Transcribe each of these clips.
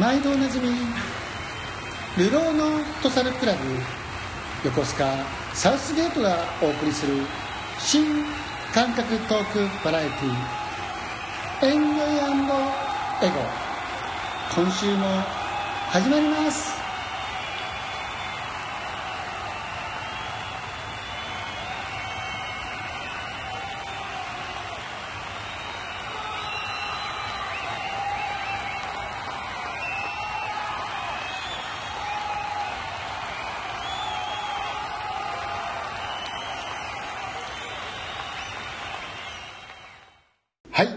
毎度おなじみ流浪のフットサルクラブ横須賀サウスゲートがお送りする新感覚トークバラエティーエンジョイエゴ今週も始まりますはい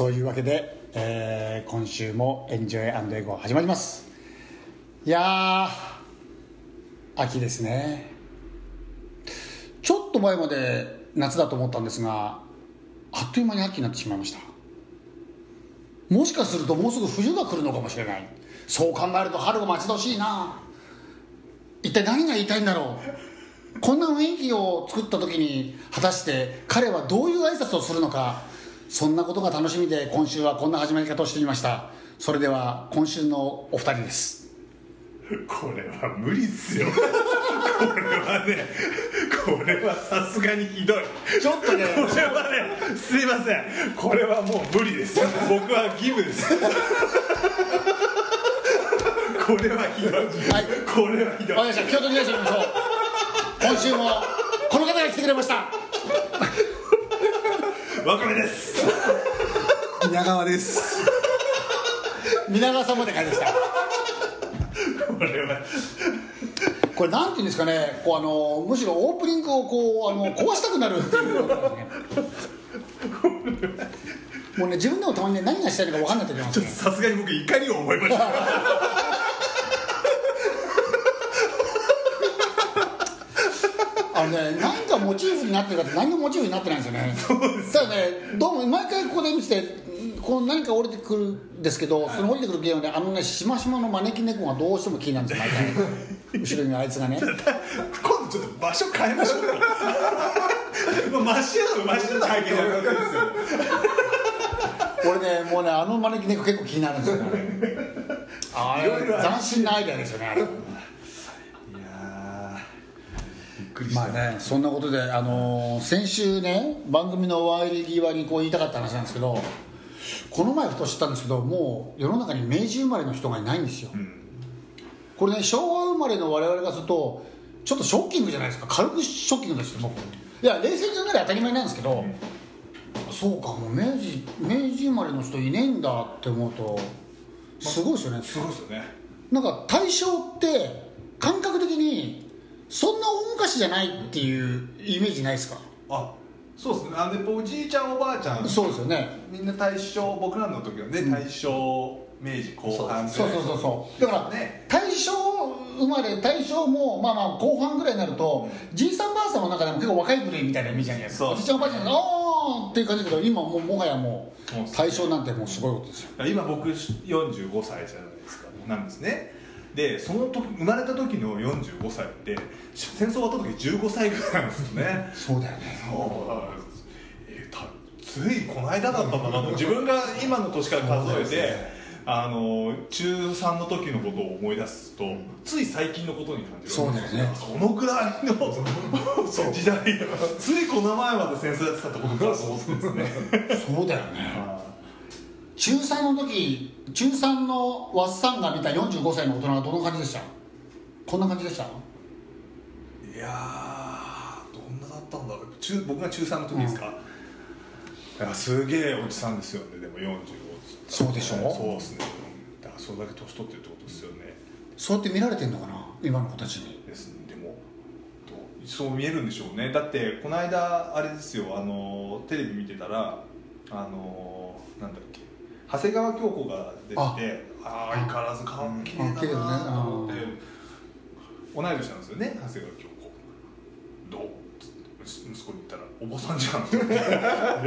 そういうわけで、えー今週もエンジョイエゴ始まります。いや秋ですね。ちょっと前まで夏だと思ったんですがあっという間に秋になってしまいました。もしかするともうすぐ冬が来るのかもしれない。そう考えると春が待ち遠しいな。一体何が言いたいんだろう。こんな雰囲気を作った時に果たして彼はどういう挨拶をするのか。そんなことが楽しみで今週はこんな始まり方をしてみました。それでは今週のお二人です。これは無理っすよ。これはねこれはさすがにひどい。ちょっとね。これはねすいません。これはもう無理です。僕は義務です。これはひどい、はい。これはひどい。わかりました。京都にいらっしましょう。今週もこの方が来てくれました。わかめです 稲川です。皆川さんまで帰りました。これは。これなんていうんですかね。こうあのむしろオープニングをこうあの壊したくなるっていう。ねもうね自分でもたまにね何がしたいのか分かんない時ありますさすがに僕怒りを覚えましたあのね何かモチーフになってるかって何のモチーフになってないんですよね。ただねどうも毎回ここで見ててこの何か降りてくるんですけどその降りてくるゲームであのねしましまの招き猫がどうしても気になるんですよ毎回。後ろにあいつがね。今度ちょっと場所変えましょうか。真っ白の真っ白の背景でやるわけですよ俺ねもうねあの招き猫結構気になるんですよねあ ある。斬新なアイデアですよねあれいやーびっくりした、まあねそんなことで、あのー先週ね番組の終わり際にこう言いたかった話なんですけどこの前ふと知ったんですけどもう世の中に明治生まれの人がいないんですよ、これね昭和生まれの我々がするとちょっとショッキングじゃないですか。軽くショッキングですよ僕。いや冷静に考えれば当たり前なんですけど、そうかもう明治明治生まれの人いねえんだって思うとすごいですよね。すごいですよね。なんか大正って感覚的にそんな大昔じゃないっていうイメージないですか？あそうですね。あのやっぱおじいちゃんおばあちゃんそうですよね。みんな大正僕らの時はね、大正明治後半そうそうそうそう。だから、ね。大正生まれ大正もまあまあ後半ぐらいになると、じいさんばあさんの中でも結構若い部類みたいなイメージじゃないでおじいちゃんおばあちゃんが「ああ!」っていう感じだけど今もうもはやもうもう大正なんてもうすごいことですよ。今僕45歳じゃないですか。なんですねでその時生まれた時の45歳って戦争終わった時15歳ぐらいなんですよね。そうだよね。えーたついこの間だったんだなと。自分が今の年から数えて、あの中3の時のことを思い出すとつい最近のことに感じるそうだよね。そのぐらいの 時代。ついこの前まで戦争やってたってことかと思ってですね。そうだよね中3の時中3のワッサンが見た45歳の大人はどんな感じでした？こんな感じでした？いやーどんなだったんだろう。中僕が中3の時ですか、いやすげえおじさんですよね。でも45そうでしょ？そうですね。だからそれだけ年取ってるってことですよね。そうやって見られてんのかな？今の子たちに。ですね。でもそう見えるんでしょうね。だってこの間あれですよ。あのテレビ見てたらあのなんだっけ長谷川京子が出ててああ相変わらず顔綺麗だな。と思って、同い年なんですよね長谷川京子。どう？つって息子に言ったら「おばさんじゃん」え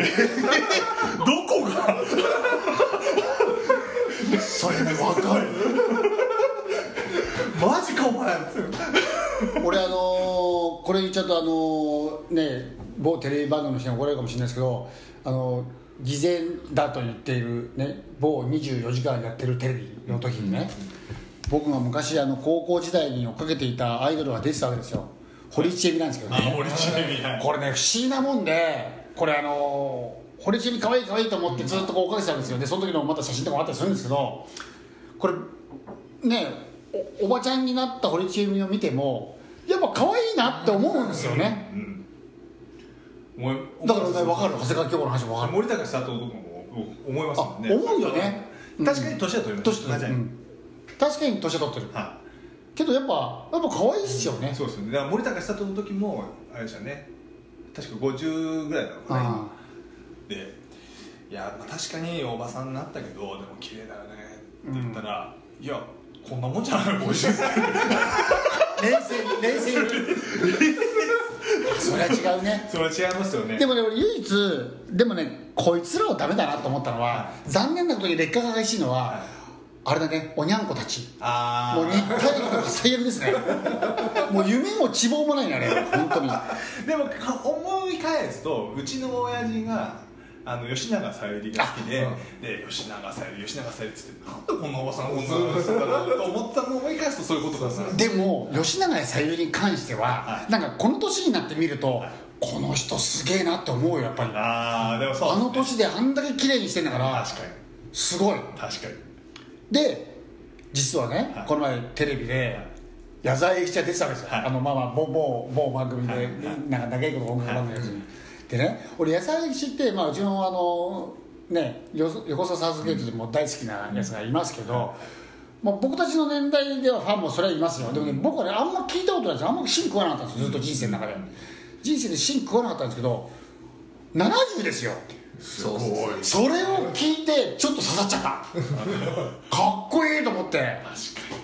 どこが？それね分かる。マジかお前俺あのーこれ言っちゃうとあのーね某テレビ番組の人に怒られるかもしれないですけどあの偽善だと言っている、ね、某24時間やってるテレビの時にね、僕が昔あの高校時代に追っかけていたアイドルが出てたわけですよ。堀ちえみなんですけどね。あ森ちえみはいこれね不思議なもんでこれあの堀ちえみ可愛い可愛いと思ってずっとこう追っかけてたんですよ。でその時のまた写真とかもあったりするんですけどこれねおおばちゃんになった堀ちえみを見てもやっぱ可愛いなって思うんですよね。うん思いだからね分かる。長谷川京子の話も分かる。森高佐藤とかも思いますもんね。あ思うよね。確かに年は取ります。年取確かに年は取ってる。はけどやっぱやっぱ可愛いっすよね。いそうですよね。だから森高佐藤の時もあれでしたね。確か50ぐらいなのかな。あでいや、まあ、確かにおばさんになったけどでも綺麗だよねって言ったら、いやこんなもんじゃないの？50って冷静に冷静にそれは違うね。それは違いますよね。でもね俺唯一でもねこいつらはダメだなと思ったのは、残念なことに劣化が激しいのは、はい。あれだねおにゃんこたち。あもう日体力が最悪ですね。もう夢も希望もないねあれ本当に。でもか思い返すとうちの親父があの吉永小百合が好きで、で吉永小百合吉永小百合っつってなんでこんなおばさんこんなおばさんだろうと思ったのを思い返すとそういうことだな。でも吉永小百合に関しては、はい。なんかこの年になってみると、この人すげえなって思うよやっぱり。あああでもそうの年であんだけ綺麗にしてんだから確かに。すごい。確かに。で実はね、はい。この前テレビで矢沢永吉が出てたわけですよ、はい。あのまあまあ某某某番組で、はい。なんか長いこと音楽番組のやつに、でね。俺矢沢永吉って、まあ、うちのあのねよ横澤サウスゲートでも大好きなやつがいますけど、まあ、僕たちの年代ではファンもそれはいますよ。でもね僕はねあんま聞いたことないんです。よあんま芯食わなかったんですよ。ずっと人生の中で。人生で芯食わなかったんですけど70ですよ。すごいそれを聞いてちょっと刺さっちゃった。かっこいいと思って。確か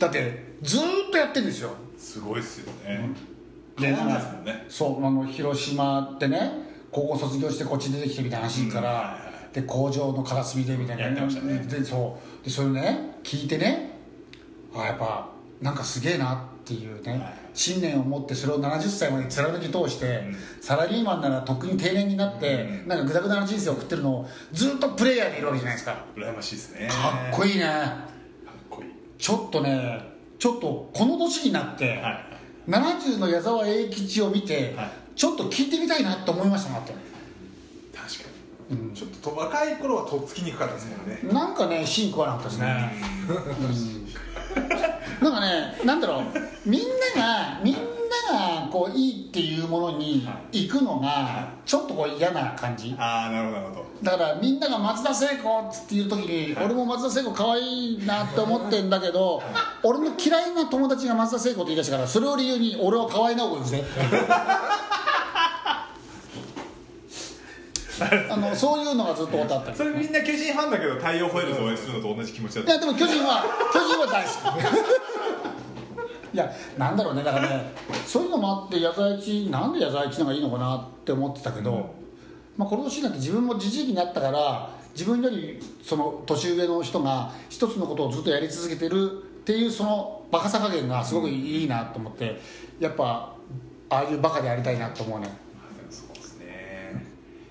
だってずーっとやってるんですよ。にすごいっすよね。で変わんでんねそうあの広島ってね高校卒業してこっち出てきてみたいな話からは、で工場の片隅でみたいな。やってましたね。でそう。でそれね聞いてねあやっぱなんかすげえなっていうね、はい。信念を持ってそれを70歳まで貫き通して、うん。サラリーマンならとっくに定年になって、うん。なんかグダグダな人生を送ってるのをずっとプレイヤーでいるわけじゃないですか。羨ましいですね。かっこいいいいね。かっこいい。ちょっとねちょっとこの年になって、はい70の矢沢永吉を見て、はい。ちょっと聞いてみたいなと思いましたなって確かに、ちょっとと若い頃はとっつきにくかったですもんね、なんかね芯食わなかったですね、なんかねなんだろう。みんながみんながこういいっていうものに行くのがちょっとこう嫌な感じ。ああなるほどなるほど。だからみんなが松田聖子っつって言う時に俺も松田聖子可愛いなって思ってんだけど俺の嫌いな友達が松田聖子って言い出したからそれを理由に俺は可愛い直子ですね。あのそういうのがずっとあった。りそれみんな巨人ファンだけど太陽ホエールズを応援するのと同じ気持ちだった。いやでも巨人は巨人は大好きいやなんだろうねだからねそういうのもあって矢沢永吉なんで矢沢永吉の方がいいのかなって思ってたけど、うん。まあ、この年になって自分もじじいになったから自分よりその年上の人が一つのことをずっとやり続けてるっていうそのバカさ加減がすごくいいなと思ってやっぱああいうバカでありたいなと思うね。そうですね。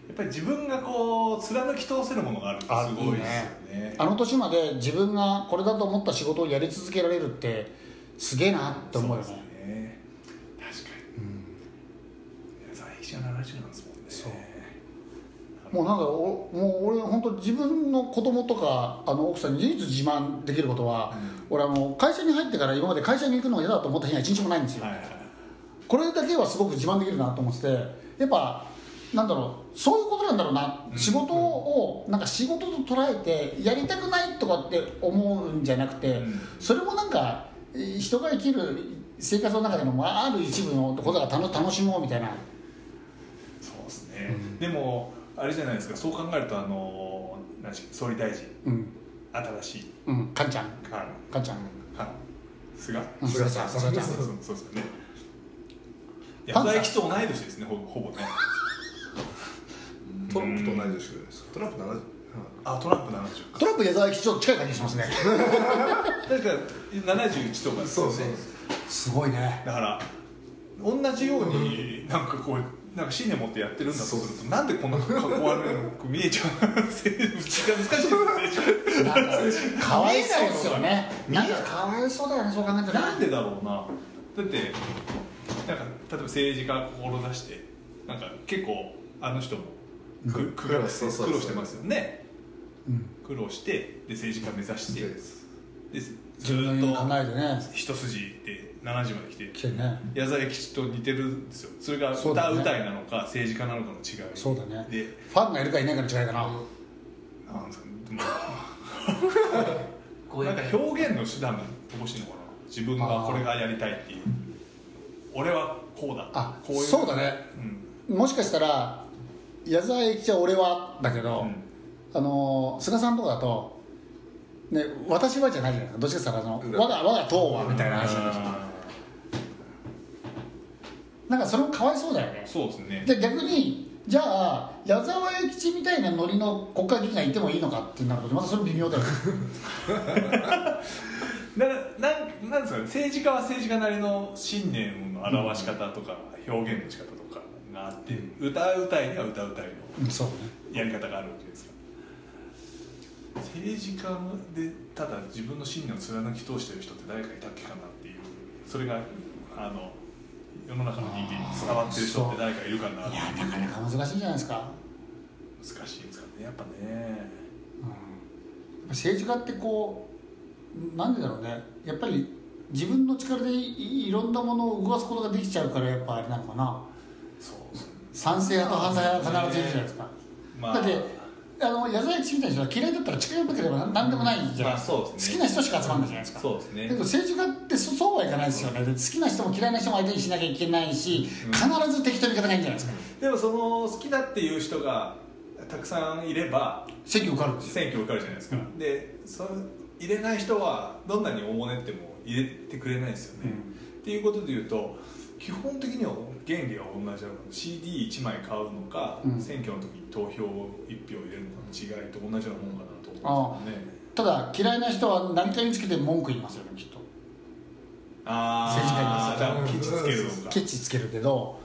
やっぱり自分がこう貫き通せるものがあるってすごいですよね。あの年まで自分がこれだと思った仕事をやり続けられるってすげえなって思うよね。ね。確かに、在日が70なんですもんね。そう。もうなんだろうおもう俺本当自分の子供とかあの奥さんに唯一自慢できることは、俺あの会社に入ってから今まで会社に行くのが嫌だと思った日が一日もないんですよ、はいはいこれだけはすごく自慢できるなと思っててやっぱなんだろうそういうことなんだろうな、仕事をなんか仕事と捉えてやりたくないとかって思うんじゃなくて、ん。それもなんかえー人が生きる生活の中でのまあある一部のことが楽楽しもうみたいな。そうですね、でもあれじゃないですか。そう考えるとあの総理大臣。うん。新しい。うん。かんちゃん。はいかんちゃん。はい菅？うん菅さん。菅ちゃん。そうそうそう。ですよね。パンサー矢沢永吉と同い年ですねほぼほぼね。トランプと同い年ぐらいです。トランプ70あトランプ70トランプ矢沢永吉ちょっと近い感じしますね。確か71とかですよね。そうそうすごいね。だから同じようになんかこうなんか信念持ってやってるんだとするとなんでこんなかっこ悪く見えちゃう。の難しいかかわいそうですよね。なんかかわいそうだよねそう考えたら。なんでだろうな。だってなんか例えば政治家志してなんか結構あの人もく苦労してますよね。うん苦労してで政治家目指してでずっと一筋で70まで来て来てね。矢沢永吉と似てるんですよ。それが歌うたいなのか政治家なのかの違い。そうだね。でファンがいるかいないかの違いかな、なんですか なんか表現の手段が乏しいのかな。自分がこれがやりたいっていう。俺はこうだ。あこういうそうだね。うん。もしかしたら矢沢永吉は俺はだけど、うんあの菅さんとかだと、ね、私はじゃないじゃないですか。どっちかって言ったらあの裏我が我が党はみたいな話なんですよ。なんかそれもかわいそうだよね。そうですね。で逆にじゃあ矢沢永吉みたいなノリの国会議員がいてもいいのかってなるとまたそれ微妙だよ なんなんですかね。政治家は政治家なりの信念の表し方とか表現の仕方とかがあって、歌う歌いには歌う歌いのやり方があるわけですから政治家でただ自分の信念を貫き通してる人って誰かいたっけかなっていうそれがあの世の中の人間に伝わってる人って誰かいるかなっていやなかなか難しいんじゃないですか、難しいんですかねやっぱね。うん、政治家ってこうなんでだろうね。やっぱり自分の力でいいろんなものを動かすことができちゃうからやっぱあれなのかな。そう賛成派と反対派が必ずいるじゃないですか、まあだってあの矢沢永吉みたいな人は嫌いだったら近寄らなければ何でもないじゃない。まあそうですね。好きな人しか集まるんじゃないですか。そうですね。だけど政治家ってそそうはいかないですよね。で好きな人も嫌いな人も相手にしなきゃいけないし、うん。必ず敵と味方がいいんじゃないですか。でもその好きだっていう人がたくさんいれば選挙受かるんですよ。選挙受かるじゃないですか、うん。でその入れない人はどんなにおもねっても入れてくれないですよね、っていうことでいうと基本的には原理は同じだから CD1 枚買うのか、うん。選挙の時に投票1票入れるのかの違いと同じようなもんかなと思うんですよね。ただ嫌いな人は何かにつけて文句言いますよねきっと。あ政治家にケチつけるのか。ケチつけるけど。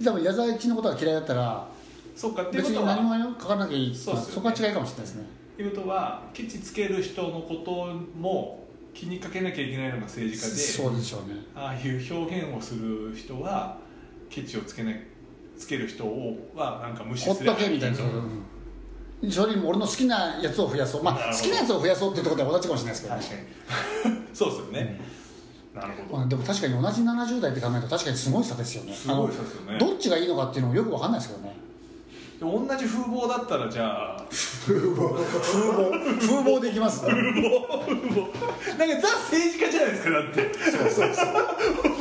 でも矢沢永吉のことが嫌いだったらそっかっていう別ことはに何も書かなきゃいいそね。そこは違いかもしれないですね。ということはケチつける人のことも気にかけなきゃいけないのが政治家でそうでしょうね。ああいう表現をする人はケチをつけないつける人をはなんか無視ほっすれとけみたいな、うんそれよりも俺の好きなやつを増やそう。まあ好きなやつを増やそうっていうところでは同じかもしれないですけどね。確かに。そうですよね、なるほど。まあ、でも確かに同じ70代って考えると確かにすごい差ですよね。すごい差ですよね。どっちがいいのかっていうのもよくわかんないですけどね。で同じ風貌だったらじゃあ風貌風貌でいきます。なんかザ政治家じゃないですかだって。そうそうそう。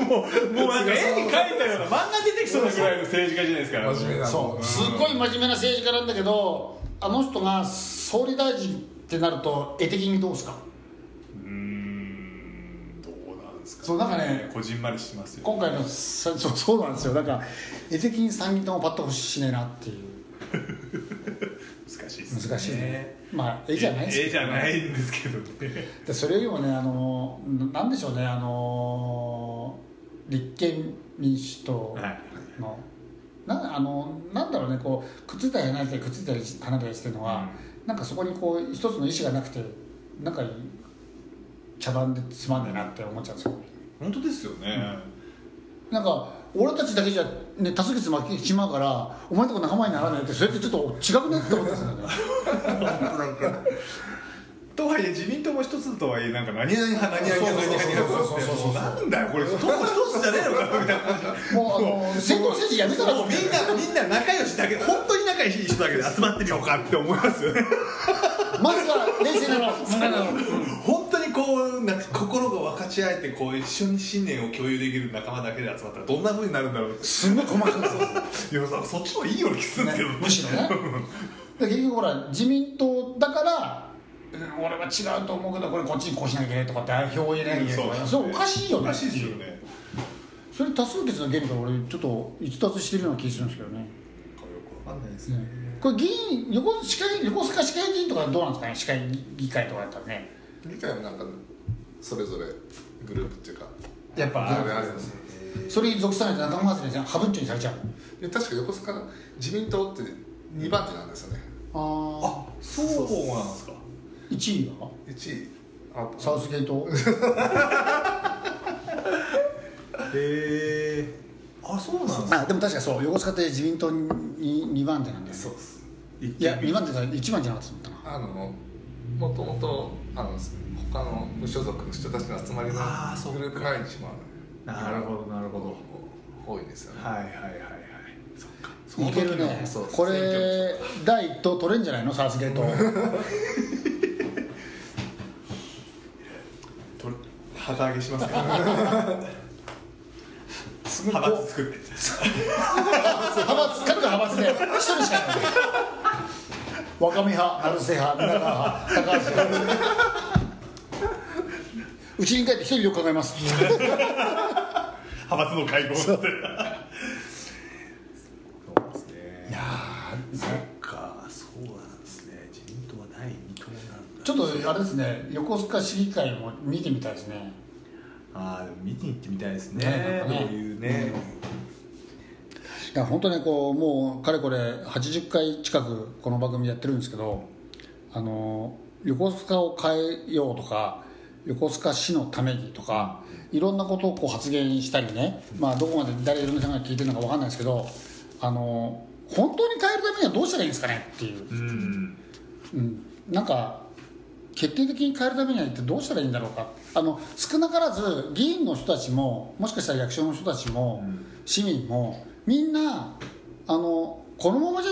もうもうなんか絵に描いたような漫画出てきそうなぐらいの政治家じゃないですか真面目なそうすっごい真面目な政治家なんだけどあの人が総理大臣ってなると絵的にどうですかうーんどうなんですかそうなんかねこじんまりしますよ今回のさそうそうなんですよだから絵的に3人ともパッと欲しねえなっていう難しいですね。難しいね。まあ絵じゃないです絵じけどね。ゃないんですけどね。でそれよりもねあのななんでしょうねあの立憲民主党はい。の、なあのなんだろうねこうくっついたり離れたりくっついたり離れたりしてるのは、なんかそこにこう一つの意思がなくてなんか茶番でつまんねえなって思っちゃうんですよ。本当ですよね、なんか俺たちだけじゃ、ね、多数決負けてしまうからお前とこ仲間にならないってそれってちょっと違くねって思ったんですよね。とはいえ自民党も一つとはいえなんか何々派何々派何々派ってもうなんだよこれ。党一つじゃねえのかみたいなもうあの戦闘政治やめたらもうみんなみんな仲良しだけ本当に仲良いい人だけで集まってみようかって思いますよね。まずは冷静なのうなんか心が分かち合えてこう一緒に信念を共有できる仲間だけで集まったらどんな風になるんだろうって。すごい細かいですよいやさそっちのいいような気するんですけど、ねむしろね。で結局ほら自民党だからうん俺は違うと思うけどこれこっちにこうしなきゃいけないとかって票を入れなきゃいけないとかそれおかしいよね。おかしいですよね。それ多数決の原理から俺ちょっと逸脱してるような気がするんですけどね。よくわかんないですね。これ議員横市会横須賀市会議員とかどうなんですかね？市会議会とかやったらね。理解もなんかそれぞれグループっていうかやっぱグループあるんですね。それに属さないと仲間外れじゃんハブンチョにされちゃう。で確か横須賀自民党って2番手なんですよね。ああそうなんですか。1位は1位。あサウスゲート？へえあそうなんですかあでも確かそう。横須賀って自民党に2番手なんだよねそうです。いいや2番手じゃ1番じゃなかったと思ったな。あのもともとあの他の無所属の人たちの集まりのグループ会議もなるほどなるほど。多いですよね。はいはいはいはい。そっか。そいけるねそうこれ第1党取れんじゃないの？サウスゲート。と旗揚げしますか？すごい。派こ閥作って。う 派閥各派閥で1人しかいない若見派成瀬派皆川派高橋派うちに帰って一人よく考えます派閥の会合って。そうですね。いやそっかそうなんですね。自民党は第二党なんだ。ちょっとあれですね横須賀市議会も見てみたいですね。ああ見に行ってみたいですね。ねこういうね。いや本当ねこうもうかれこれ80回近くこの番組やってるんですけどあの横須賀を変えようとか横須賀市のためにとかいろんなことをこう発言したりね、まあ、どこまで誰いろんな人が聞いてるのか分かんないですけどあの本当に変えるためにはどうしたらいいんですかねっていう、うんうん、なんか決定的に変えるためには一体どうしたらいいんだろうか。あの少なからず議員の人たちももしかしたら役所の人たちも、市民もみんなあのこのままじゃ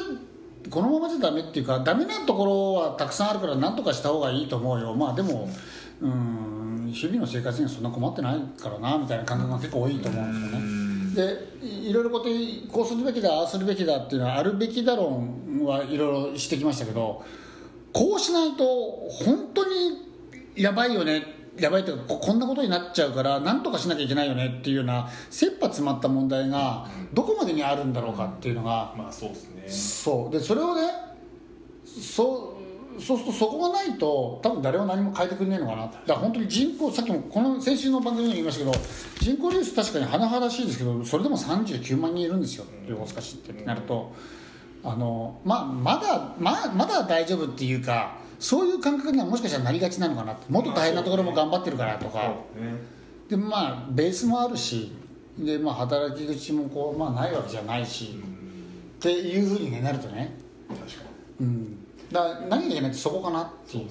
このままじゃダメっていうかダメなところはたくさんあるから何とかした方がいいと思うよまあでもうん日々の生活にはそんな困ってないからなみたいな感覚が結構多いと思うんですよね。でいいろいろことこうするべきだああするべきだっていうのはあるべきだ論はいろいろしてきましたけどこうしないと本当にやばいよねやばいというかここんなことになっちゃうから何とかしなきゃいけないよねっていうような切羽詰まった問題がどこまでにあるんだろうかっていうのがまあそうですね。そう。でそれをねそうそうするとそこがないと多分誰も何も変えてくれないのかな。だから本当に人口さっきもこの先週の番組でも言いましたけど人口率確かに甚だしいですけどそれでも39万人いるんですよ。横須賀市ってなるとあの、まあ、まだままだ大丈夫っていうかそういう感覚にはもしかしたらなりがちなのかなもっと大変なところも頑張ってるからとか。そうね。でまあベースもあるしで、まあ、働き口もこう、まあ、ないわけじゃないし、っていうふうに、ね、なるとね、確かうん、だから何がいけないってそこかなっていう。に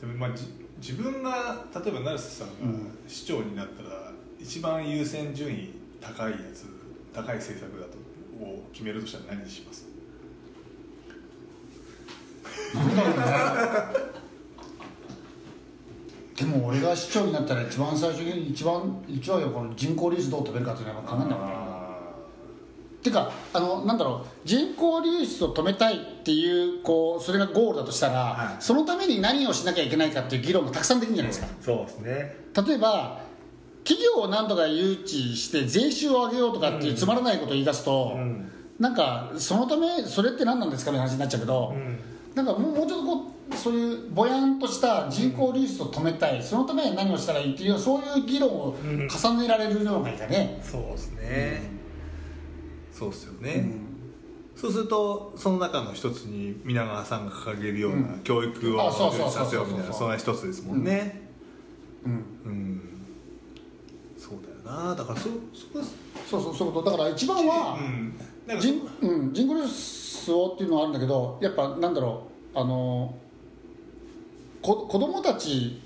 でもまあじ自分が例えば成瀬さんが市長になったら一番優先順位高いやつ高い政策だとを決めるとしたら何にします？なんだろうねでも俺が市長になったら一番最初に一番一番よこの人口率どう止めるかっていうのは考えながらあっていうかあのなんだろう人口流出を止めたいっていうこうそれがゴールだとしたら、はい。そのために何をしなきゃいけないかっていう議論がたくさんできるんじゃないですか。そうですね。例えば企業を何とか誘致して税収を上げようとかっていうつまらないことを言い出すと、ん。なんかそのためそれって何なんですかね話になっちゃうけど、んなんかもうちょっとこうそういうぼやんとした人口流出を止めたい、そのために何をしたらいいっていうそういう議論を重ねられるようながいいかね、そうですね、そうですよね、うん。そうするとその中の一つに皆川さんが掲げるような、うん。教育をあそうそうそうさせようみたいなそんな一つですもんね。うん、うん、そうだよな。だからそそこそうそうそうだから一番は、うん。人うん、人口流出をっていうのはあるんだけどやっぱなんだろうあのこ子供たち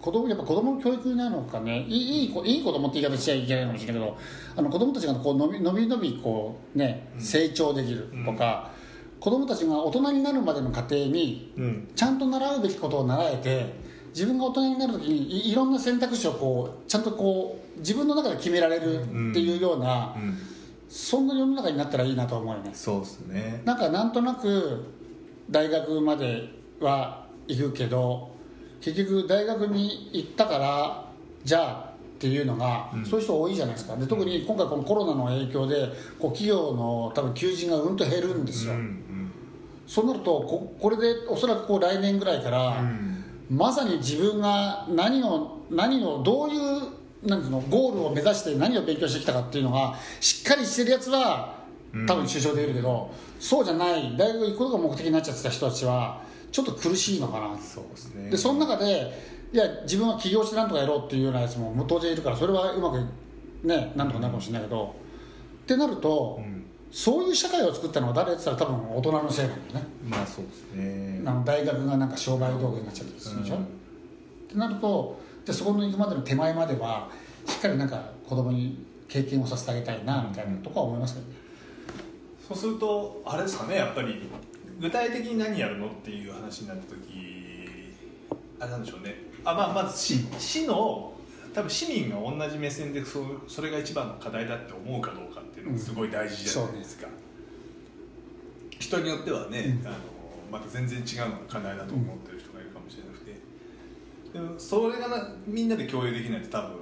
子供やっぱ子供の教育なのかね。いいいい子いい子供って言い方しちゃいけないかもしれないけどあの子供たちがこうのびのびのびこう、ね、成長できるとか、子供たちが大人になるまでの過程にうん。ちゃんと習うべきことを習えて自分が大人になる時にいいろんな選択肢をこうちゃんとこう自分の中で決められるっていうような、うん。そんな世の中になったらいいなと思うよねそうですね。なんかなんとなく大学までは行くけど結局大学に行ったからじゃあっていうのが、そういう人多いじゃないですか。で特に今回このコロナの影響でこう企業の多分求人がうんと減るんですよ、うんそうなるとここれでおそらくこう来年ぐらいから、うん。まさに自分が何を何をどういうなんのゴールを目指して何を勉強してきたかっていうのがしっかりしてるやつは多分首相できるけど、そうじゃない大学行くことが目的になっちゃってた人たちはちょっと苦しいのかな。そうですね。でその中でいや自分は起業してなんとかやろうっていうようなやつも当然いるからそれはうまくねなんとかなるかもしれないけど、ってなると、ん。そういう社会を作ったのは誰って言ったら多分大人のせいなんだよね。まあそうですね。あの大学がなんか商売道具になっちゃったりするでしょ、うん。ってなるとじゃあそこの行くまでの手前まではしっかりなんか子供に経験をさせてあげたいなみたいなとこは思いますけどね、そうするとあれですかねやっぱり具体的に何やるのっていう話になった時あれなんでしょうね。あ、まあ、まず市市の多分市民が同じ目線でそうそれが一番の課題だって思うかどうかっていうのがすごい大事じゃないですか、人によってはね、あのまた全然違うのが課題だと思ってる人がいるかもしれなくて、でもそれがなみんなで共有できないと多分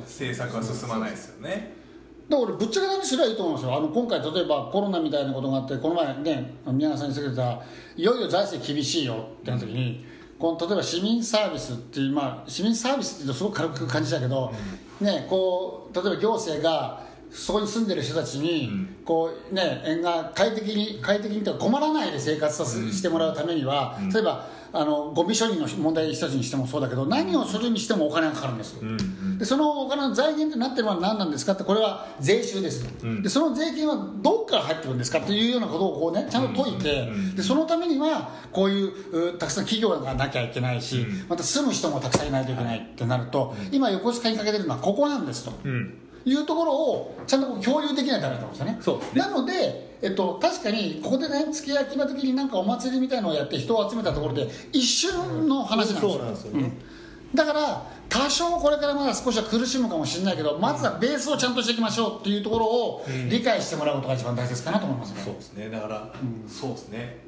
政策は進まないですよねだから俺ぶっちゃけ話すればいいと思うんですよ。あの今回例えばコロナみたいなことがあってこの前ね宮川さんに言ってたいよいよ財政厳しいよってなった時に、この例えば市民サービスっていうまあ市民サービスっていうとすごく軽く感じたけど、ねこう例えば行政がそこに住んでる人たちに、うん。こうね縁が快適に快適にというか困らないで生活させ、うん。してもらうためには、うん。例えばあのゴミ処理の問題一つにしてもそうだけど何をするにしてもお金がかかるんです。よ、うんうん。でそのお金の財源となってるのは何なんですかってこれは税収です。と、うん。でその税金はどこから入ってくるんですかっていうようなことをこう、ね、ちゃんと解いて、でそのためにはこういううたくさん企業がなきゃいけないし、うん。また住む人もたくさんいないといけないってなると、今横須賀にかけてるのはここなんですと。うんいうところをちゃんとこう共有できないとダメだと思うんですよね。ね。なので、えっと、確かにここでね月焼きの時になんかお祭りみたいのをやって人を集めたところで一瞬の話なんですよ,、そうなんですよね。うん。だから多少これからまだ少しは苦しむかもしれないけどまずはベースをちゃんとしていきましょうっていうところをうん。理解してもらうことが一番大切かなと思いますね、そうですね。だから、うん。そうですね。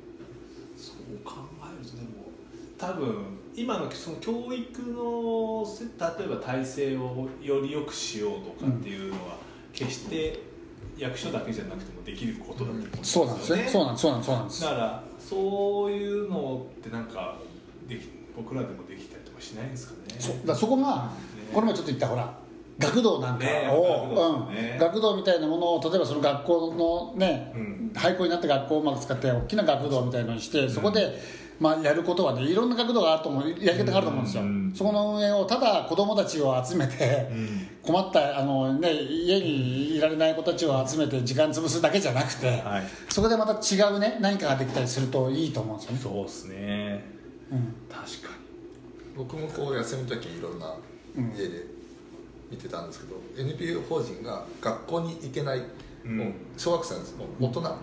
そう考えるとでも多分今のその教育のせ例えば体制をより良くしようとかっていうのは、決して役所だけじゃなくてもできることだと思うんですよそうなんですねそうなんそうなんですそうなんですだからそういうのってなんかでき僕らでもできたりとかしないんですかね。そうだそこがこの前ちょっと言ったほら学童なんかねを、学童。ねうん、学童みたいなものを例えばその学校のね、うん。廃校になった学校をうまく使って大きな学童みたいのにしてそこで、まあ、やることはねいろんな学童があると思う。やり方があると思うんですよ、うん。そこの運営をただ子供たちを集めて、うん。困ったあの、ね、家にいられない子たちを集めて時間潰すだけじゃなくて、はい。そこでまた違うね何かができたりするといいと思うんですよね、そうですね。うん。確か僕もこう休みの時いろんなうん。家で見てたんですけど、NPO 法人が学校に行けない、うん。もう小学生なんです。もう大人。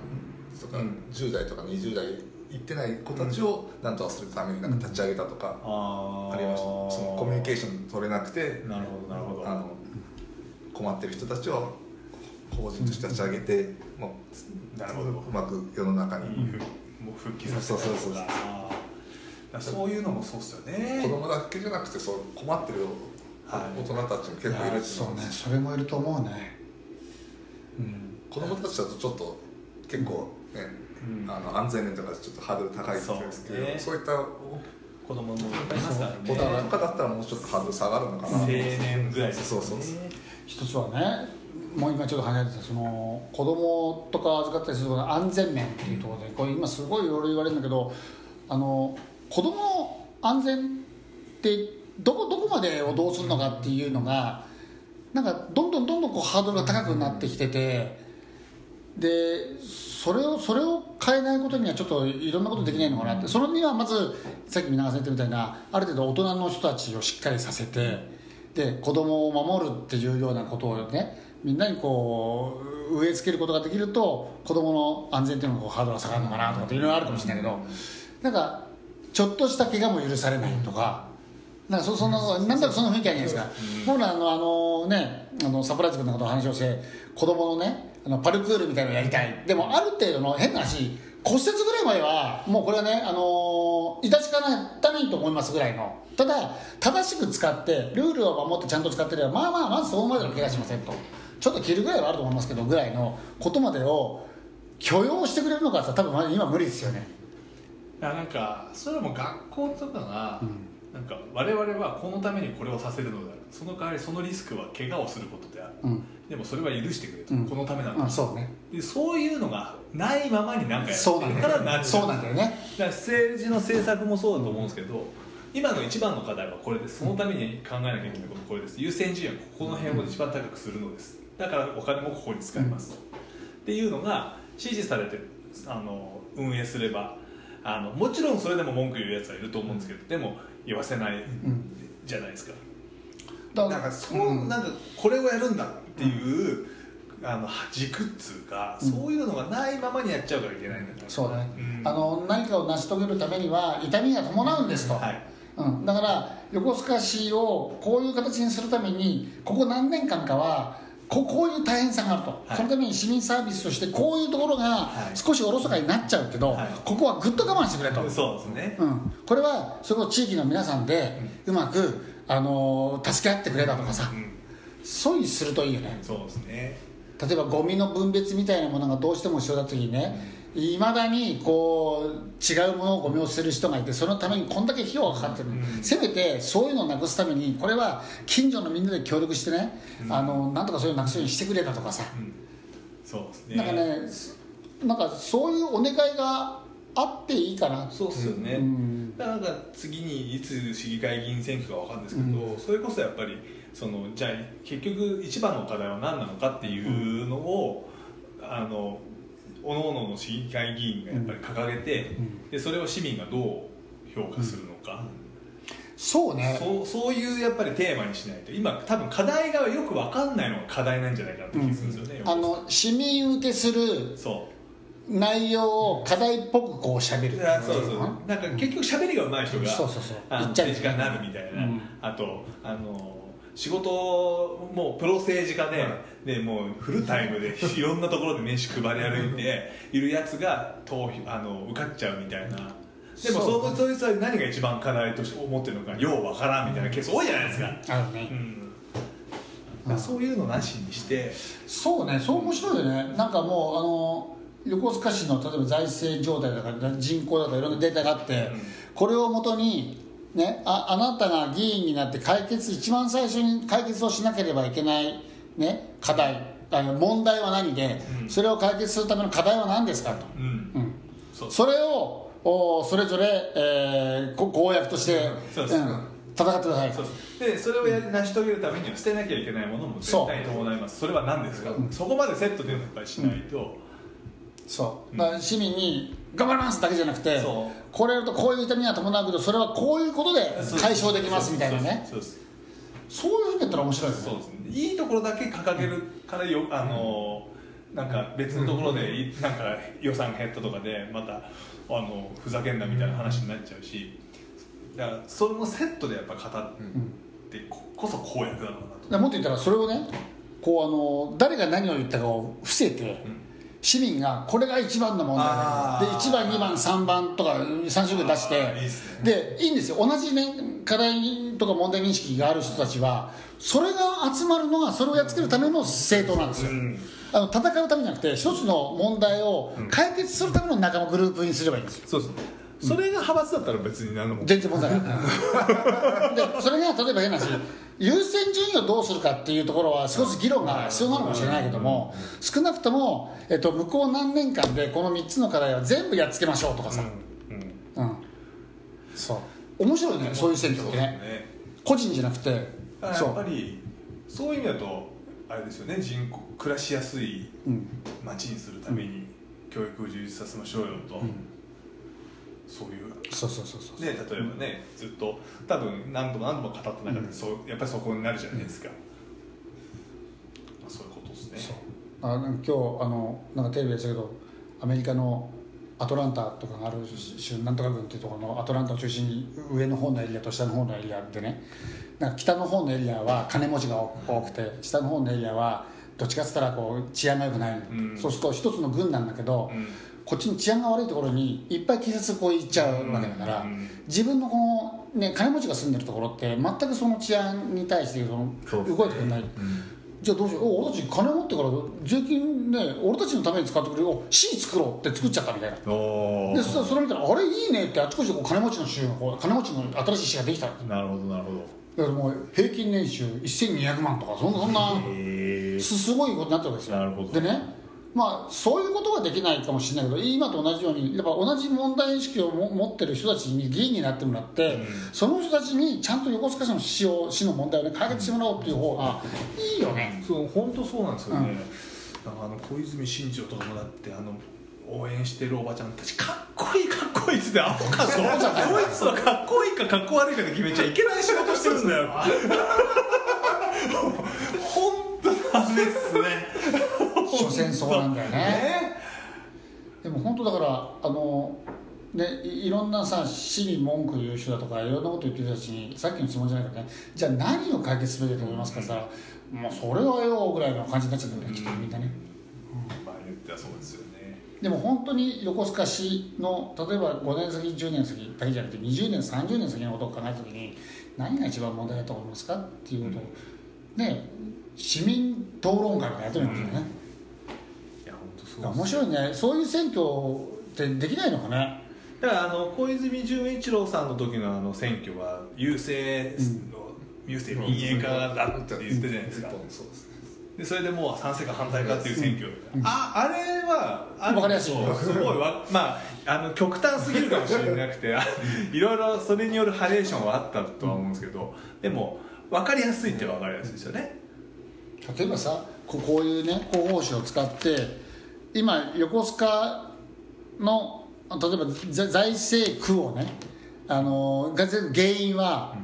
とか、うん10代とか20代行ってない子たちを何とかするためになんか立ち上げたとかあありました、そのコミュニケーション取れなくてなるほどなるほど。あの困ってる人たちを法人として立ち上げて、もうなるほど。うまく世の中に、もう復帰させたりとかそうそう。そういうのもそうっすよね。子供だけじゃなくてそう困ってるはい。大人たちも結構いるってそうね。思うんですそれもいると思うね。うん。子供たちだとちょっと結構ね、うんあの安全面とかちょっとハードル高いですけどそうですね。そういった子供もいっぱいいますからね。大人とかだったらもうちょっとハードル下がるのかな青年ぐらいですそうそうそう一つはねもう今ちょっと話してたその子供とか預かったりするところの安全面っていうところでこれ今すごいいろいろ言われるんだけどあの子供の安全ってどこ どこまでをどうするのかっていうのがなんかどんどんどんどんこうハードルが高くなってきててでそれをそれを変えないことにはちょっといろんなことできないのかなってそれにはまずさっき皆川さん言ったみたいなある程度大人の人たちをしっかりさせてで子供を守るっていうようなことをねみんなにこう植え付けることができると子供の安全っていうのがハードルが下がるのかなとかっていろいろあるかもしれないけどなんかちょっとした怪我も許されないとか。なんかそそのなんだろうその雰囲気あるじゃないですか、僕らあのあのねあのサプライズ君のことを話をして子供のねあのパルクールみたいなのやりたい。でもある程度の変な話骨折ぐらいまではもうこれはねあの致し方ないと思いますぐらいの。ただ正しく使ってルールを守ってちゃんと使ってればまあまあまずそこまでの怪我しませんと。ちょっと切るぐらいはあると思いますけどぐらいのことまでを許容してくれるのかさ多分まだ今無理ですよね。いやなんかそれも学校とかが、なんか我々はこのためにこれをさせるのであるその代わりそのリスクは怪我をすることである。うん。でもそれは許してくれと、うん。このためなんだ、うんそうね。でそういうのがないままに何かやってるからなっちゃよねそうなんだよね。だから政治の政策もそうだと思うんですけど、今の一番の課題はこれです。そのために考えなきゃいけないことはこれです。優先順位はここの辺を一番高くするのです。だからお金もここに使います、っていうのが支持されてる。あの運営すれば。あのもちろんそれでも文句言うやつはいると思うんですけどでも言わせないうん。じゃないですか、だかそう、うんなんかこれをやるんだっていう、あの軸っつうか、うんそういうのがないままにやっちゃうからいけないんだからそうね、うん。あの何かを成し遂げるためには痛みが伴うんですと、はい。うん、だから横須賀市をこういう形にするためにここ何年間かはここういう大変さがあると、はい。そのために市民サービスとしてこういうところがはい。少しおろそかになっちゃうけど、はい。ここはぐっと我慢してくれと、そうですね、うん、これはそれこそ地域の皆さんでうまく、あのー助け合ってくれたとかさ、うんそういうにするといいよね。そうですね。例えばゴミの分別みたいなものがどうしても必要だった時にねいまだにこう違うものをゴミを捨てる人がいてそのためにこんだけ費用がかかってる、うんせめてそういうのをなくすためにこれは近所のみんなで協力してね、あのなんとかそういうのなくすようにしてくれたとかさ、うん。そうですね。なんかねすなんかそういうお願いがあっていいかな。そうっすよね、うんなんか次にいつ市議会議員選挙かわかるんですけど、それこそやっぱりそのじゃあ結局一番の課題は何なのかっていうのを、あの各々の市議会議員がやっぱり掲げて、ん。でそれを市民がどう評価するのか、そうね。そうそういうやっぱりテーマにしないと。今多分課題がよく分かんないのが課題なんじゃないかなって気がするんですよね、あの市民受けするそう内容を課題っぽくこうしゃべるそうそう。なんか結局喋りが上手い人が、そうそうそう。あの言っちゃう。政治家になるみたいな、うん。あとあの仕事もうプロ政治家で,、でもうフルタイムでいろんなところで名刺配り歩いているやつが投票あの受かっちゃうみたいな。でもそうそうそいつは何が一番課題として思ってるのかようわからんみたいなケース多いじゃないですか、うあるね。ん。だからそういうのなしにして、そうねそう面白いよね。なんかもうあの横須賀市の例えば財政状態だから人口だとかいろんなデータがあって、うん。これをもとにね、ああなたが議員になって解決一番最初に解決をしなければいけない、ね、課題あの問題は何で、うん。それを解決するための課題は何ですかと、うん。うん、そう。それをおそれぞれ、えーこ公約として、そうです。ん。戦ってください。でそれをやり成し遂げるためには捨てなきゃいけないものも絶対に伴います。それは何ですか、そこまでセットでやっぱりしないと、そう。だから市民に頑張りますだけじゃなくてこれやるとこういう痛みが伴うけどそれはこういうことで解消できますみたいなね。そういうふうにやったら面白いですね。いいところだけ掲げるからよあのなんか別のところでいなんか予算減ったとかでまたあのふざけんなみたいな話になっちゃうし。だからそれもセットでやっぱ語ってここそ公約だろうなと。もっと言ったらそれをねこうあの誰が何を言ったかを伏せて、市民がこれが一番の問題で1番2番3番とか3種類出して。でいいんですよ。同じ、ね、課題とか問題認識がある人たちはそれが集まるのがそれをやっつけるための政党なんですよ、うん。あの戦うためじゃなくて一つの問題を解決するための仲間グループにすればいいんですよ。そうですそれが派閥だったら別に何でも。全然問題ない。でそれが例えば変な話優先順位をどうするかっていうところは少し議論が必要なのかもしれないけども少なくとも、えっと、向こう何年間でこの3つの課題は全部やっつけましょうとかさ、うん。うん。そう。面白いねそういう選挙ってね。ね。個人じゃなくて。やっぱりそういう意味だとあれですよね人口暮らしやすいうん。街にするために教育を充実させましょうよと、そういうそうそうそうそう。ね、例えばね、ずっと多分何度も何度も語った中で、そうやっぱりそこになるじゃないですか、まあ、そういうことですね。そう。あなんか今日あのなんかテレビでやってたけどアメリカのアトランタとかがある州なんとか郡っていうところのアトランタを中心に上の方のエリアと下の方のエリアでね。なんか北の方のエリアは金持ちが多くて下の方のエリアはどっちかっつったらこう治安が良くない。の、うん。そうすると一つの郡なんだけど、うんこっちに治安が悪いところにいっぱい警察こう行っちゃうわけだから、うん。自分のこの、ね、金持ちが住んでるところって全くその治安に対してその動いてくれない、じゃあどうしよう？お俺たち金持ってから税金ね俺たちのために使ってくれよ C 作ろうって作っちゃったみたいな。おでそしたらそれ見たらあれいいねってあちこちでこう金持ちの州のこう金持ちの新しい市ができただかなるほどなるほど。らもう平均年収1200万とかそんなそんなすごいことになったわけですよ。なるほど。でねまあそういうことはできないかもしれないけど今と同じようにやっぱ同じ問題意識をも持ってる人たちに議員になってもらって、その人たちにちゃんと横須賀市の市を市の問題を、ね、解決してもらおうっていう方がいいよね。そう本当そうなんですよね、なんかあの小泉進次郎とかもだってあの応援してるおばちゃんたちかっこいいかっこいいっつってアホかとそこいつはかっこいいかかっこ悪いかで決めちゃいけない仕事してるんだよ。本当なんですね所詮そうなんだよね。ね。でも本当だからあのねいいろんなさ市に文句言う人だとかいろんなこと言ってる人たちにさっきの質問じゃないからねじゃあ何を解決すべきだと思いますかって言ったら、もうそれはよぐらいの感じになっちゃったんだよねきっとみんなね。まあ言ってはそうですよね。でも本当に横須賀市の例えば5年先10年先だけじゃなくて20年30年先のことを考えた時に何が一番問題だと思いますかっていうことを、ね市民討論会みたいなやってるんですよね、うです面白いね。そういう選挙ってできないのかね。だからあの小泉純一郎さんの時のあの選挙は郵政の、郵政民営化だって言ったじゃないですか、そうですねでそれでもう賛成か反対かっていう選挙、ああれはあかりやすい。すごいわまああの極端すぎるかもしれなくてあ いろいろそれによるハレーションはあったとは思うんですけど、でも分かりやすいって分かりやすいですよね。例えばさここういうね広報誌を使って今横須賀の例えばざ財政苦をねあのがぜ原因は、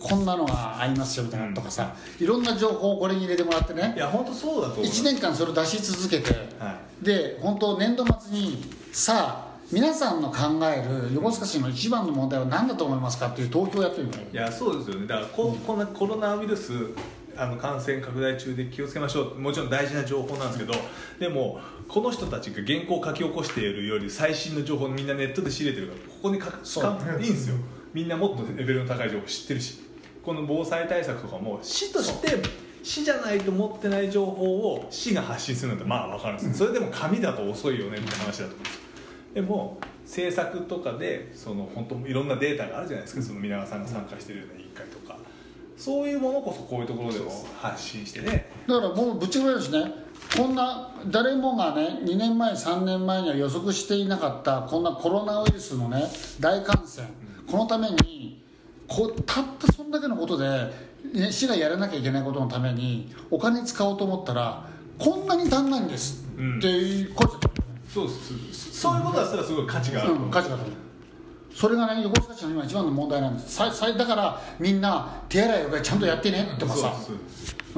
こんなのがありますよみたいなのとかさ、いろんな情報をこれに入れてもらってね。いや本当そうだと思う。1年間それを出し続けて、はで本当年度末にさあ皆さんの考える横須賀市の一番の問題は何だと思いますかっていう投票をやってるのよいやそうですよね。だからこ,、こんなコロナウイルスあの感染拡大中で気をつけましょう。もちろん大事な情報なんですけどでもこの人たちが原稿を書き起こしているより最新の情報をみんなネットで仕入れてるからここに書くそうかいいんですよ。みんなもっとレベルの高い情報知ってるし。この防災対策とかも市として市じゃないと持ってない情報を市が発信するのってまあ分かるんですよ。それでも紙だと遅いよねって話だと思うんですよ。でも政策とかでその本当いろんなデータがあるじゃないですか。その皆川さんが参加してるような委員会とかそういうものこそこういうところでも発信してね。だからもうぶっちゃけるしね。こんな誰もがね2年前3年前には予測していなかったこんなコロナウイルスのね大感染。このためにこたったそんだけのことで、ね、市がやらなきゃいけないことのためにお金使おうと思ったらこんなに足んないんですうんっていう声だったそうです。そういうことだったらすごい価値があるう。ん、価値があるそれがね横須賀市の今一番の問題なんです。ささだからみんな手洗いうがいちゃんとやってねとかさ、そ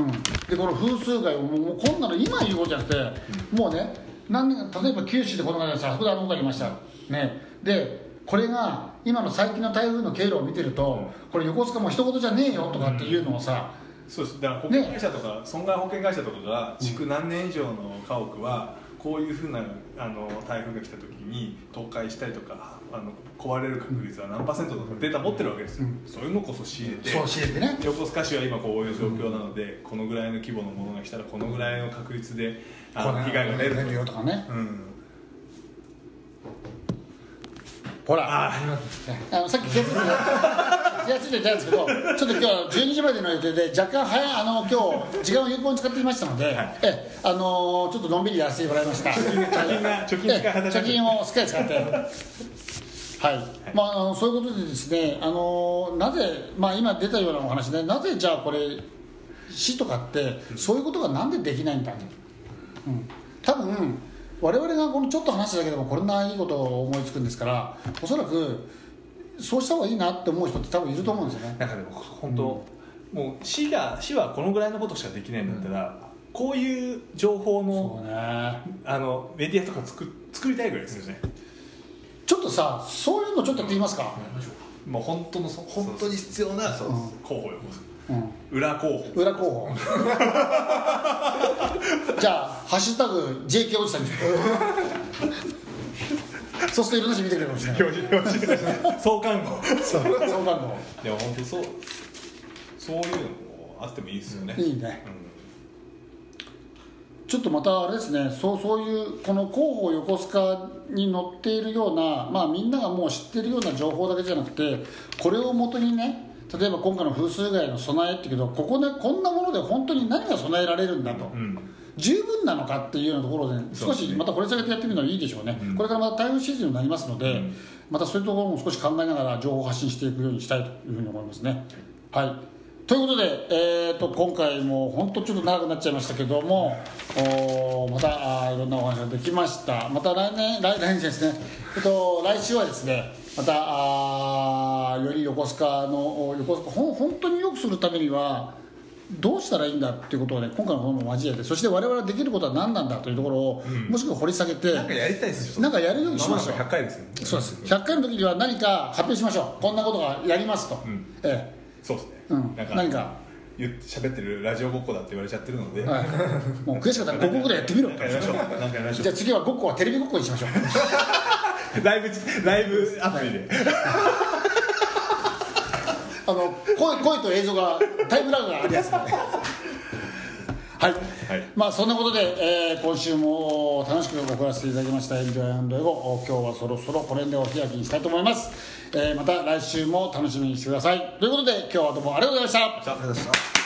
うん、でこの風数害ももうこんなの今言うことじゃなくて、もうね何例えば九州でこの間さ福田のことありました、ね、でこれが今の最近の台風の経路を見てると、これ横須賀も一言じゃねえよとかっていうのをさ、そうです。だから保険会社とか、損害保険会社とかが築何年以上の家屋はこういうふうなあの台風が来た時に倒壊したりとかあの壊れる確率は何パーセントとかデータ持ってるわけですよ、そういうのこそ仕入れてそう仕入れてね。横須賀市は今こういう状況なので、このぐらいの規模のものが来たらこのぐらいの確率であの被害が出るとかね。うんほら。ああのさっき気が付いて気が付いてたんですけどちょっと今日は12時までの予定で若干早いあの今日時間を有効に使っていましたので、はい。えあのちょっとのんびりやらせてもらいました。貯金が貯金使い果たしえ貯金をしっかり使って。はい、まああのそういうことでですねあのなぜ、まあ、今出たようなお話で、なぜじゃあこれ市とかってそういうことがなんでできないんだと、うん、多分我々がこのちょっと話しただけでもこんないいことを思いつくんですからおそらくそうした方がいいなって思う人って多分いると思うんですよね。なんかでも本当、もう市が市はこのぐらいのことしかできないんだったら、こういう情報のそうね。あのメディアとか作作りたいぐらいですよね、ちょっとさそういうのちょっとやってみますか、もう本当のそ本当に必要な候補ようん、裏候補。裏候補。じゃあ「ハッシュタグ #JK おじさん」に。そうするといろんな人見てくれるかもしれない。表示表示。創刊号。そう。そう番号。でも本当そうそういうのもあってもいいですよね、いいね。ちょっとまたあれですね。そうそういうこの広報横須賀に載っているような、まあ、みんながもう知ってるような情報だけじゃなくてこれをもとにね例えば今回の風水害の備えってけどここでこんなもので本当に何が備えられるんだと、うん。十分なのかっていうようなところで少しまた掘り下げてやってみるのはいいでしょうね、うん。これからまた台風シーズンになりますので、うん。またそういうところも少し考えながら情報を発信していくようにしたいというふうに思いますね。はい。ということで、えー、と今回も本当ちょっと長くなっちゃいましたけどもおーまたあーいろんなお話ができました。また来年来来年ですね、えっと、来週はですねまたあ横須賀のお横須賀ほん本当によくするためにはどうしたらいいんだっていうことをね今回の本も交えてそして我々ができることは何なんだというところを、うん。もしくは掘り下げてなんかやりたいですよ。なんかやるようにしましょう。まもなく100回ですよね。そうです。100回の時には何か発表しましょう。こんなことがやりますと、うん。えそうですね、うん。なんか何か。言って喋ってるラジオごっこだって言われちゃってるので、えはい、もう悔しかったら5個ぐらいやってみろなんかやりましょう。なんかやりましょじゃあ次は5個はテレビごっこにしましょう。う ライブライブアプリで、あの声声と映像がタイムラグがあるやつなんで。はい、はい。まあそんなことで、えー今週も楽しく送らせていただきました「エンジョイエゴ」今日はそろそろこれでお開きにしたいと思います、えーまた来週も楽しみにしてください。ということで今日はどうもありがとうございました。ありがとうございました